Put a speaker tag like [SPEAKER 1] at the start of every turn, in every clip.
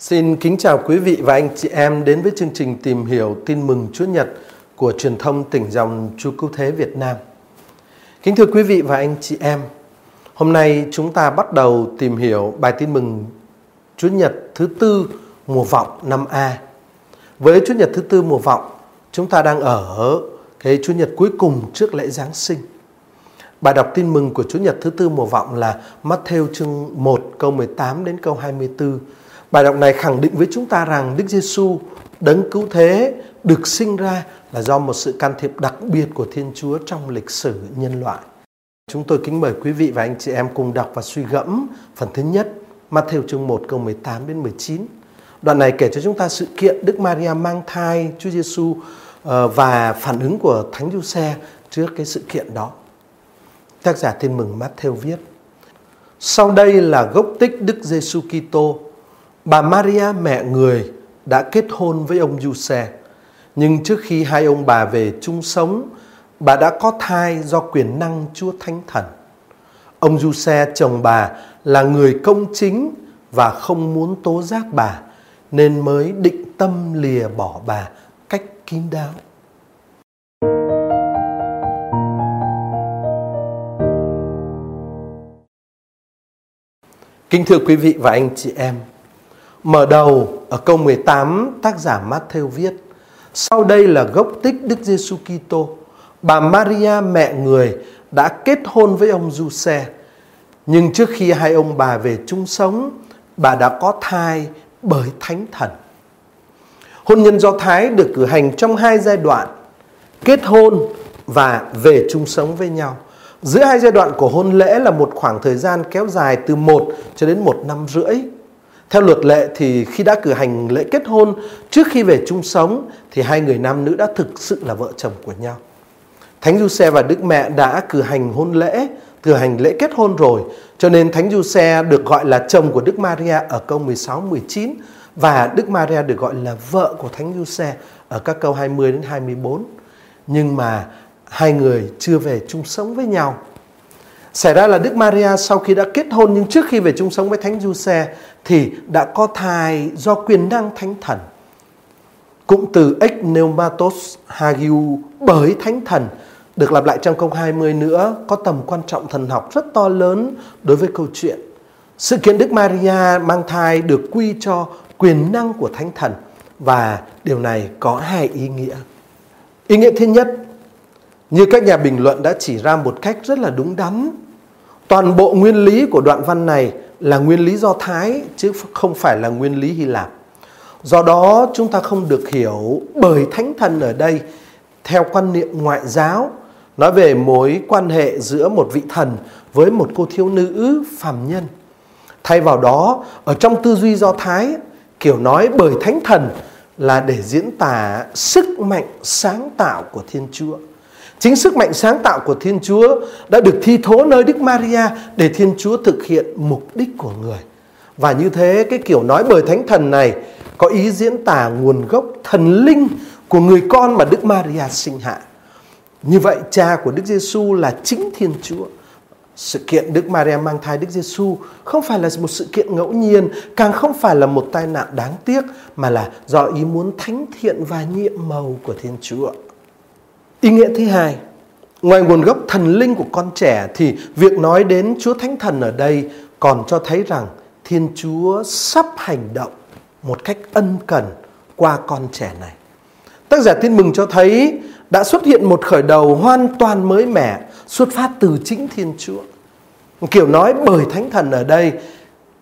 [SPEAKER 1] Xin kính chào quý vị và anh chị em đến với chương trình tìm hiểu tin mừng Chúa Nhật của truyền thông tỉnh dòng Chúa Cứu Thế Việt Nam. Kính thưa quý vị và anh chị em, hôm nay chúng ta bắt đầu tìm hiểu bài tin mừng Chúa Nhật thứ tư mùa vọng năm A. Với Chúa Nhật thứ tư mùa vọng, chúng ta đang ở cái Chúa Nhật cuối cùng trước lễ Giáng sinh. Bài đọc tin mừng của Chúa Nhật thứ tư mùa vọng là Matthew chương 1 câu 18 đến câu 24 Bài đọc này khẳng định với chúng ta rằng Đức Giêsu đấng cứu thế được sinh ra là do một sự can thiệp đặc biệt của Thiên Chúa trong lịch sử nhân loại. Chúng tôi kính mời quý vị và anh chị em cùng đọc và suy gẫm phần thứ nhất, Matthew chương 1 câu 18 đến 19. Đoạn này kể cho chúng ta sự kiện Đức Maria mang thai Chúa Giêsu ờ, và phản ứng của Thánh Giuse trước cái sự kiện đó. Tác giả Tin mừng Matthew viết: Sau đây là gốc tích Đức Giêsu Kitô Bà Maria mẹ người đã kết hôn với ông Giuse, nhưng trước khi hai ông bà về chung sống, bà đã có thai do quyền năng Chúa Thánh Thần. Ông Giuse chồng bà là người công chính và không muốn tố giác bà nên mới định tâm lìa bỏ bà cách kín đáo. Kính thưa quý vị và anh chị em, Mở đầu ở câu 18 tác giả Matthew viết Sau đây là gốc tích Đức Giêsu Kitô. Bà Maria mẹ người đã kết hôn với ông Giuse. Nhưng trước khi hai ông bà về chung sống, bà đã có thai bởi Thánh Thần. Hôn nhân Do Thái được cử hành trong hai giai đoạn, kết hôn và về chung sống với nhau. Giữa hai giai đoạn của hôn lễ là một khoảng thời gian kéo dài từ 1 cho đến một năm rưỡi. Theo luật lệ thì khi đã cử hành lễ kết hôn trước khi về chung sống thì hai người nam nữ đã thực sự là vợ chồng của nhau. Thánh Giuse và Đức Mẹ đã cử hành hôn lễ, cử hành lễ kết hôn rồi, cho nên Thánh Giuse được gọi là chồng của Đức Maria ở câu 16 19 và Đức Maria được gọi là vợ của Thánh Giuse ở các câu 20 đến 24. Nhưng mà hai người chưa về chung sống với nhau Xảy ra là Đức Maria sau khi đã kết hôn, nhưng trước khi về chung sống với Thánh Giuse thì đã có thai do quyền năng Thánh Thần. Cũng từ ex pneumatos hagiu bởi Thánh Thần, được lặp lại trong câu 20 nữa, có tầm quan trọng thần học rất to lớn đối với câu chuyện. Sự kiện Đức Maria mang thai được quy cho quyền năng của Thánh Thần và điều này có hai ý nghĩa. Ý nghĩa thứ nhất như các nhà bình luận đã chỉ ra một cách rất là đúng đắn, toàn bộ nguyên lý của đoạn văn này là nguyên lý do Thái chứ không phải là nguyên lý Hy Lạp. Do đó chúng ta không được hiểu bởi thánh thần ở đây theo quan niệm ngoại giáo nói về mối quan hệ giữa một vị thần với một cô thiếu nữ phàm nhân. Thay vào đó, ở trong tư duy do Thái, kiểu nói bởi thánh thần là để diễn tả sức mạnh sáng tạo của Thiên Chúa. Chính sức mạnh sáng tạo của Thiên Chúa đã được thi thố nơi Đức Maria để Thiên Chúa thực hiện mục đích của người. Và như thế cái kiểu nói bởi Thánh Thần này có ý diễn tả nguồn gốc thần linh của người con mà Đức Maria sinh hạ. Như vậy cha của Đức Giêsu là chính Thiên Chúa. Sự kiện Đức Maria mang thai Đức Giêsu không phải là một sự kiện ngẫu nhiên, càng không phải là một tai nạn đáng tiếc mà là do ý muốn thánh thiện và nhiệm màu của Thiên Chúa. Ý nghĩa thứ hai, ngoài nguồn gốc thần linh của con trẻ thì việc nói đến Chúa Thánh Thần ở đây còn cho thấy rằng Thiên Chúa sắp hành động một cách ân cần qua con trẻ này. Tác giả tin mừng cho thấy đã xuất hiện một khởi đầu hoàn toàn mới mẻ xuất phát từ chính Thiên Chúa. Kiểu nói bởi Thánh Thần ở đây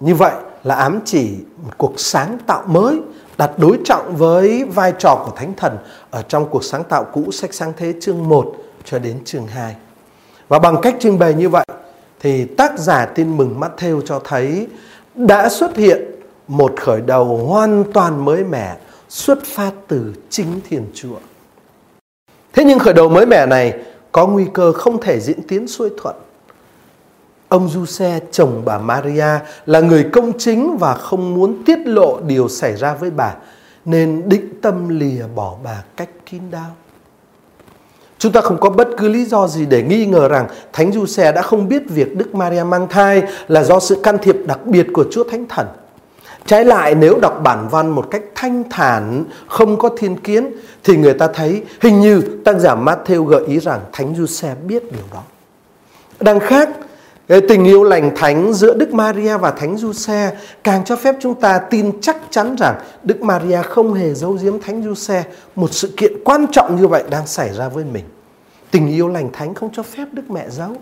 [SPEAKER 1] như vậy là ám chỉ một cuộc sáng tạo mới đặt đối trọng với vai trò của Thánh Thần ở trong cuộc sáng tạo cũ sách sáng thế chương 1 cho đến chương 2. Và bằng cách trưng bày như vậy thì tác giả tin mừng Matthew cho thấy đã xuất hiện một khởi đầu hoàn toàn mới mẻ xuất phát từ chính Thiên Chúa. Thế nhưng khởi đầu mới mẻ này có nguy cơ không thể diễn tiến xuôi thuận Ông Giuse, chồng bà Maria, là người công chính và không muốn tiết lộ điều xảy ra với bà, nên định tâm lìa bỏ bà cách kín đáo. Chúng ta không có bất cứ lý do gì để nghi ngờ rằng Thánh Giuse đã không biết việc Đức Maria mang thai là do sự can thiệp đặc biệt của Chúa Thánh Thần. Trái lại nếu đọc bản văn một cách thanh thản, không có thiên kiến thì người ta thấy hình như tác giả Matthew gợi ý rằng Thánh Giuse biết điều đó. Đằng khác, tình yêu lành thánh giữa Đức Maria và Thánh Giuse càng cho phép chúng ta tin chắc chắn rằng Đức Maria không hề giấu giếm Thánh Giuse một sự kiện quan trọng như vậy đang xảy ra với mình. Tình yêu lành thánh không cho phép Đức Mẹ giấu.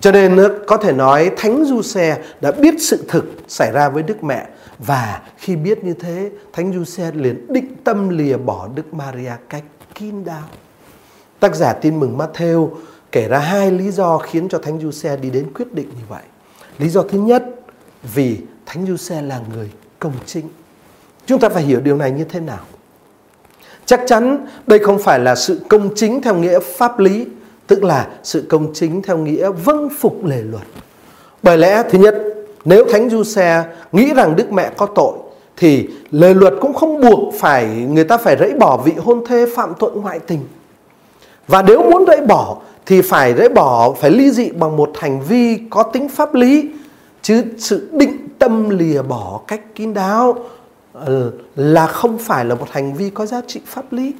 [SPEAKER 1] Cho nên có thể nói Thánh Giuse đã biết sự thực xảy ra với Đức Mẹ và khi biết như thế, Thánh Giuse liền định tâm lìa bỏ Đức Maria cách kín đáo. Tác giả tin mừng Matthew kể ra hai lý do khiến cho Thánh Giuse đi đến quyết định như vậy. Lý do thứ nhất vì Thánh Giuse là người công chính. Chúng ta phải hiểu điều này như thế nào? Chắc chắn đây không phải là sự công chính theo nghĩa pháp lý tức là sự công chính theo nghĩa vâng phục lề luật. Bởi lẽ thứ nhất, nếu Thánh Giuse nghĩ rằng Đức Mẹ có tội thì lề luật cũng không buộc phải người ta phải rẫy bỏ vị hôn thê phạm tội ngoại tình. Và nếu muốn rẫy bỏ thì phải rẫy bỏ, phải ly dị bằng một hành vi có tính pháp lý, chứ sự định tâm lìa bỏ cách kín đáo ờ, là không phải là một hành vi có giá trị pháp lý.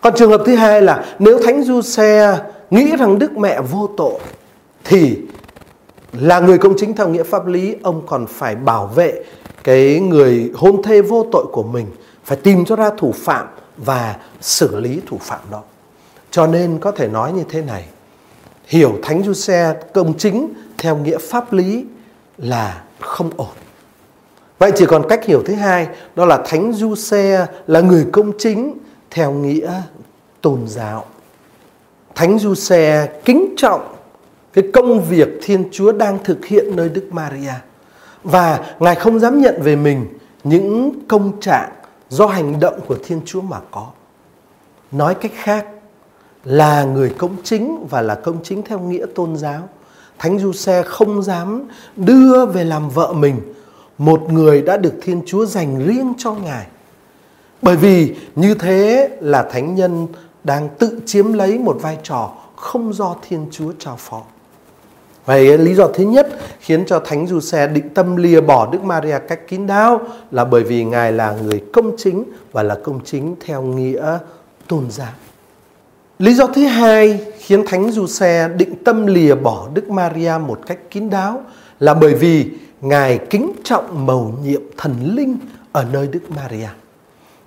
[SPEAKER 1] Còn trường hợp thứ hai là nếu Thánh Du Xe nghĩ rằng Đức Mẹ vô tội, thì là người công chính theo nghĩa pháp lý, ông còn phải bảo vệ cái người hôn thê vô tội của mình, phải tìm cho ra thủ phạm và xử lý thủ phạm đó. Cho nên có thể nói như thế này, hiểu Thánh Du Xe công chính theo nghĩa pháp lý là không ổn. Vậy chỉ còn cách hiểu thứ hai, đó là Thánh Du Xe là người công chính theo nghĩa tôn giáo. Thánh Du Xe kính trọng cái công việc Thiên Chúa đang thực hiện nơi Đức Maria và Ngài không dám nhận về mình những công trạng do hành động của Thiên Chúa mà có. Nói cách khác là người công chính và là công chính theo nghĩa tôn giáo. Thánh Du Xe không dám đưa về làm vợ mình một người đã được Thiên Chúa dành riêng cho Ngài bởi vì như thế là thánh nhân đang tự chiếm lấy một vai trò không do Thiên Chúa trao phó. Vậy lý do thứ nhất khiến cho Thánh Du Xe định tâm lìa bỏ Đức Maria cách kín đáo là bởi vì Ngài là người công chính và là công chính theo nghĩa tôn giáo. Lý do thứ hai khiến Thánh Du Xe định tâm lìa bỏ Đức Maria một cách kín đáo là bởi vì Ngài kính trọng mầu nhiệm thần linh ở nơi Đức Maria.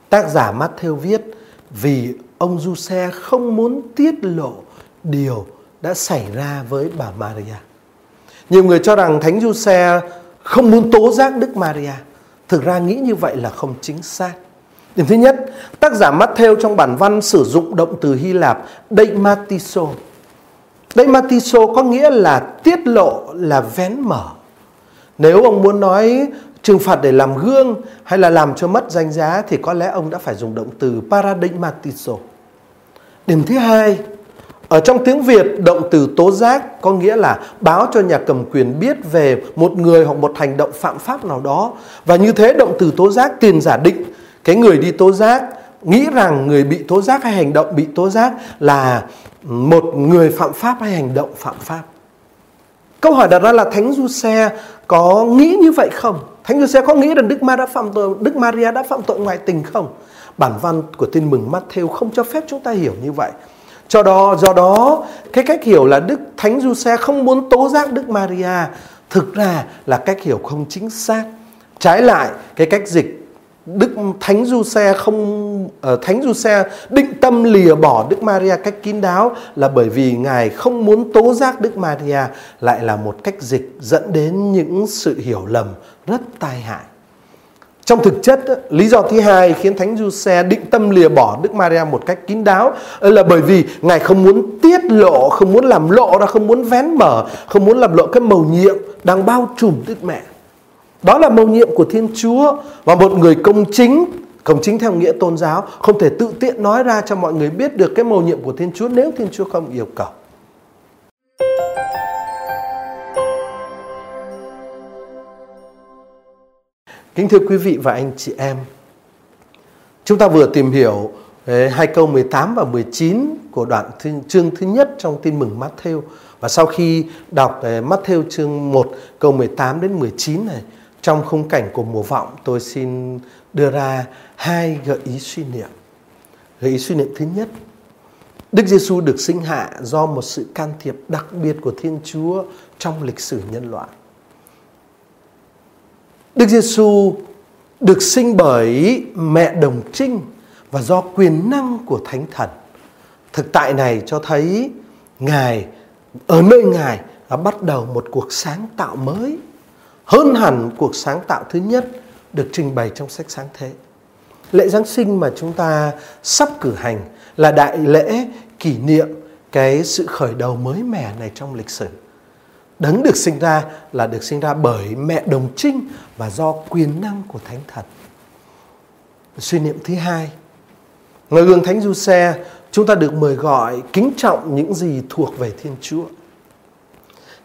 [SPEAKER 1] Tác giả Matthew viết, vì ông Giuse không muốn tiết lộ điều đã xảy ra với bà Maria. Nhiều người cho rằng Thánh Giuse không muốn tố giác Đức Maria. Thực ra nghĩ như vậy là không chính xác. Điểm thứ nhất, tác giả Matthew trong bản văn sử dụng động từ Hy Lạp deimatiso. Deimatiso có nghĩa là tiết lộ là vén mở. Nếu ông muốn nói trừng phạt để làm gương hay là làm cho mất danh giá thì có lẽ ông đã phải dùng động từ paradigmatizo. Điểm thứ hai, ở trong tiếng Việt, động từ tố giác có nghĩa là báo cho nhà cầm quyền biết về một người hoặc một hành động phạm pháp nào đó. Và như thế động từ tố giác tiền giả định cái người đi tố giác nghĩ rằng người bị tố giác hay hành động bị tố giác là một người phạm pháp hay hành động phạm pháp. Câu hỏi đặt ra là Thánh Du Xe có nghĩ như vậy không? Thánh Giuse có nghĩ rằng Đức Ma đã phạm tội, Đức Maria đã phạm tội ngoại tình không? Bản văn của tin mừng Matthew không cho phép chúng ta hiểu như vậy. cho đó, do đó, cái cách hiểu là Đức Thánh Giuse không muốn tố giác Đức Maria thực ra là cách hiểu không chính xác. Trái lại, cái cách dịch Đức Thánh Du Xe không uh, Thánh Du Xe định tâm lìa bỏ Đức Maria cách kín đáo là bởi vì ngài không muốn tố giác Đức Maria lại là một cách dịch dẫn đến những sự hiểu lầm rất tai hại. Trong thực chất, lý do thứ hai khiến Thánh Du Xe định tâm lìa bỏ Đức Maria một cách kín đáo ờ, là bởi vì Ngài không muốn tiết lộ, không muốn làm lộ ra, không muốn vén mở, không muốn làm lộ cái mầu nhiệm đang bao trùm Đức Mẹ. Đó là mầu nhiệm của Thiên Chúa và một người công chính, công chính theo nghĩa tôn giáo không thể tự tiện nói ra cho mọi người biết được cái mầu nhiệm của Thiên Chúa nếu Thiên Chúa không yêu cầu. Kính thưa quý vị và anh chị em, chúng ta vừa tìm hiểu hai câu 18 và 19 của đoạn chương thứ nhất trong tin mừng Matthew và sau khi đọc Matthew chương 1 câu 18 đến 19 này trong khung cảnh của mùa vọng tôi xin đưa ra hai gợi ý suy niệm. Gợi ý suy niệm thứ nhất, Đức Giêsu được sinh hạ do một sự can thiệp đặc biệt của Thiên Chúa trong lịch sử nhân loại. Đức Giêsu được sinh bởi mẹ đồng trinh và do quyền năng của Thánh Thần. Thực tại này cho thấy Ngài ở nơi Ngài đã bắt đầu một cuộc sáng tạo mới hơn hẳn cuộc sáng tạo thứ nhất được trình bày trong sách sáng thế. Lễ Giáng sinh mà chúng ta sắp cử hành là đại lễ kỷ niệm cái sự khởi đầu mới mẻ này trong lịch sử. Đấng được sinh ra là được sinh ra bởi mẹ đồng trinh và do quyền năng của Thánh Thần. Suy niệm thứ hai, ngoài gương Thánh Du Xe, chúng ta được mời gọi kính trọng những gì thuộc về Thiên Chúa.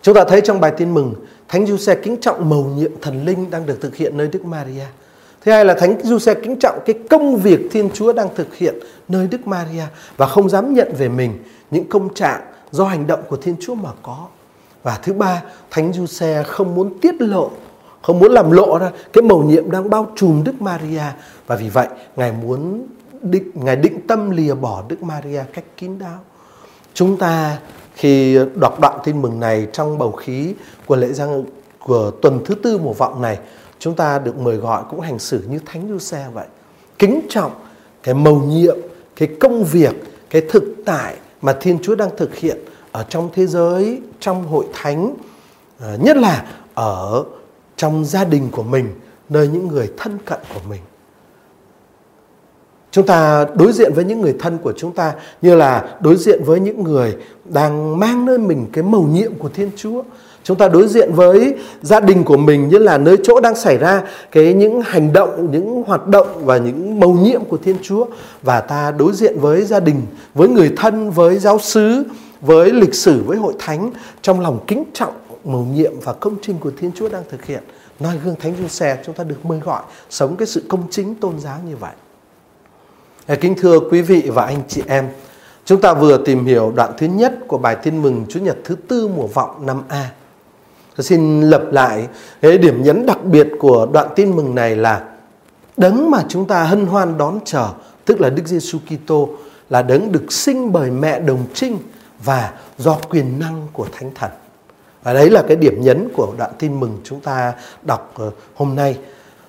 [SPEAKER 1] Chúng ta thấy trong bài tin mừng, Thánh giuse kính trọng mầu nhiệm thần linh đang được thực hiện nơi Đức Maria. Thứ hai là Thánh giuse kính trọng cái công việc Thiên Chúa đang thực hiện nơi Đức Maria và không dám nhận về mình những công trạng do hành động của Thiên Chúa mà có. Và thứ ba, Thánh giuse không muốn tiết lộ, không muốn làm lộ ra cái mầu nhiệm đang bao trùm Đức Maria và vì vậy Ngài muốn định, Ngài định tâm lìa bỏ Đức Maria cách kín đáo. Chúng ta khi đọc đoạn tin mừng này trong bầu khí của lễ giang của tuần thứ tư mùa vọng này, chúng ta được mời gọi cũng hành xử như Thánh Du Xe vậy. Kính trọng cái mầu nhiệm, cái công việc, cái thực tại mà Thiên Chúa đang thực hiện ở trong thế giới, trong hội thánh, ờ, nhất là ở trong gia đình của mình, nơi những người thân cận của mình. Chúng ta đối diện với những người thân của chúng ta như là đối diện với những người đang mang nơi mình cái mầu nhiệm của Thiên Chúa. Chúng ta đối diện với gia đình của mình như là nơi chỗ đang xảy ra cái những hành động, những hoạt động và những mầu nhiệm của Thiên Chúa và ta đối diện với gia đình, với người thân, với giáo xứ, với lịch sử, với hội thánh trong lòng kính trọng mầu nhiệm và công trình của Thiên Chúa đang thực hiện. Noi gương Thánh Du Xe chúng ta được mời gọi sống cái sự công chính tôn giáo như vậy. Ờ, kính thưa quý vị và anh chị em, chúng ta vừa tìm hiểu đoạn thứ nhất của bài tin mừng Chúa Nhật thứ tư mùa vọng năm A. Tôi xin lập lại cái điểm nhấn đặc biệt của đoạn tin mừng này là đấng mà chúng ta hân hoan đón chờ, tức là Đức Giêsu Kitô là đấng được sinh bởi mẹ đồng trinh và do quyền năng của Thánh Thần. Và đấy là cái điểm nhấn của đoạn tin mừng chúng ta đọc ờ, hôm nay.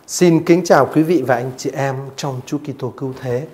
[SPEAKER 1] Xin kính chào quý vị và anh chị em trong Chúa Kitô cứu thế.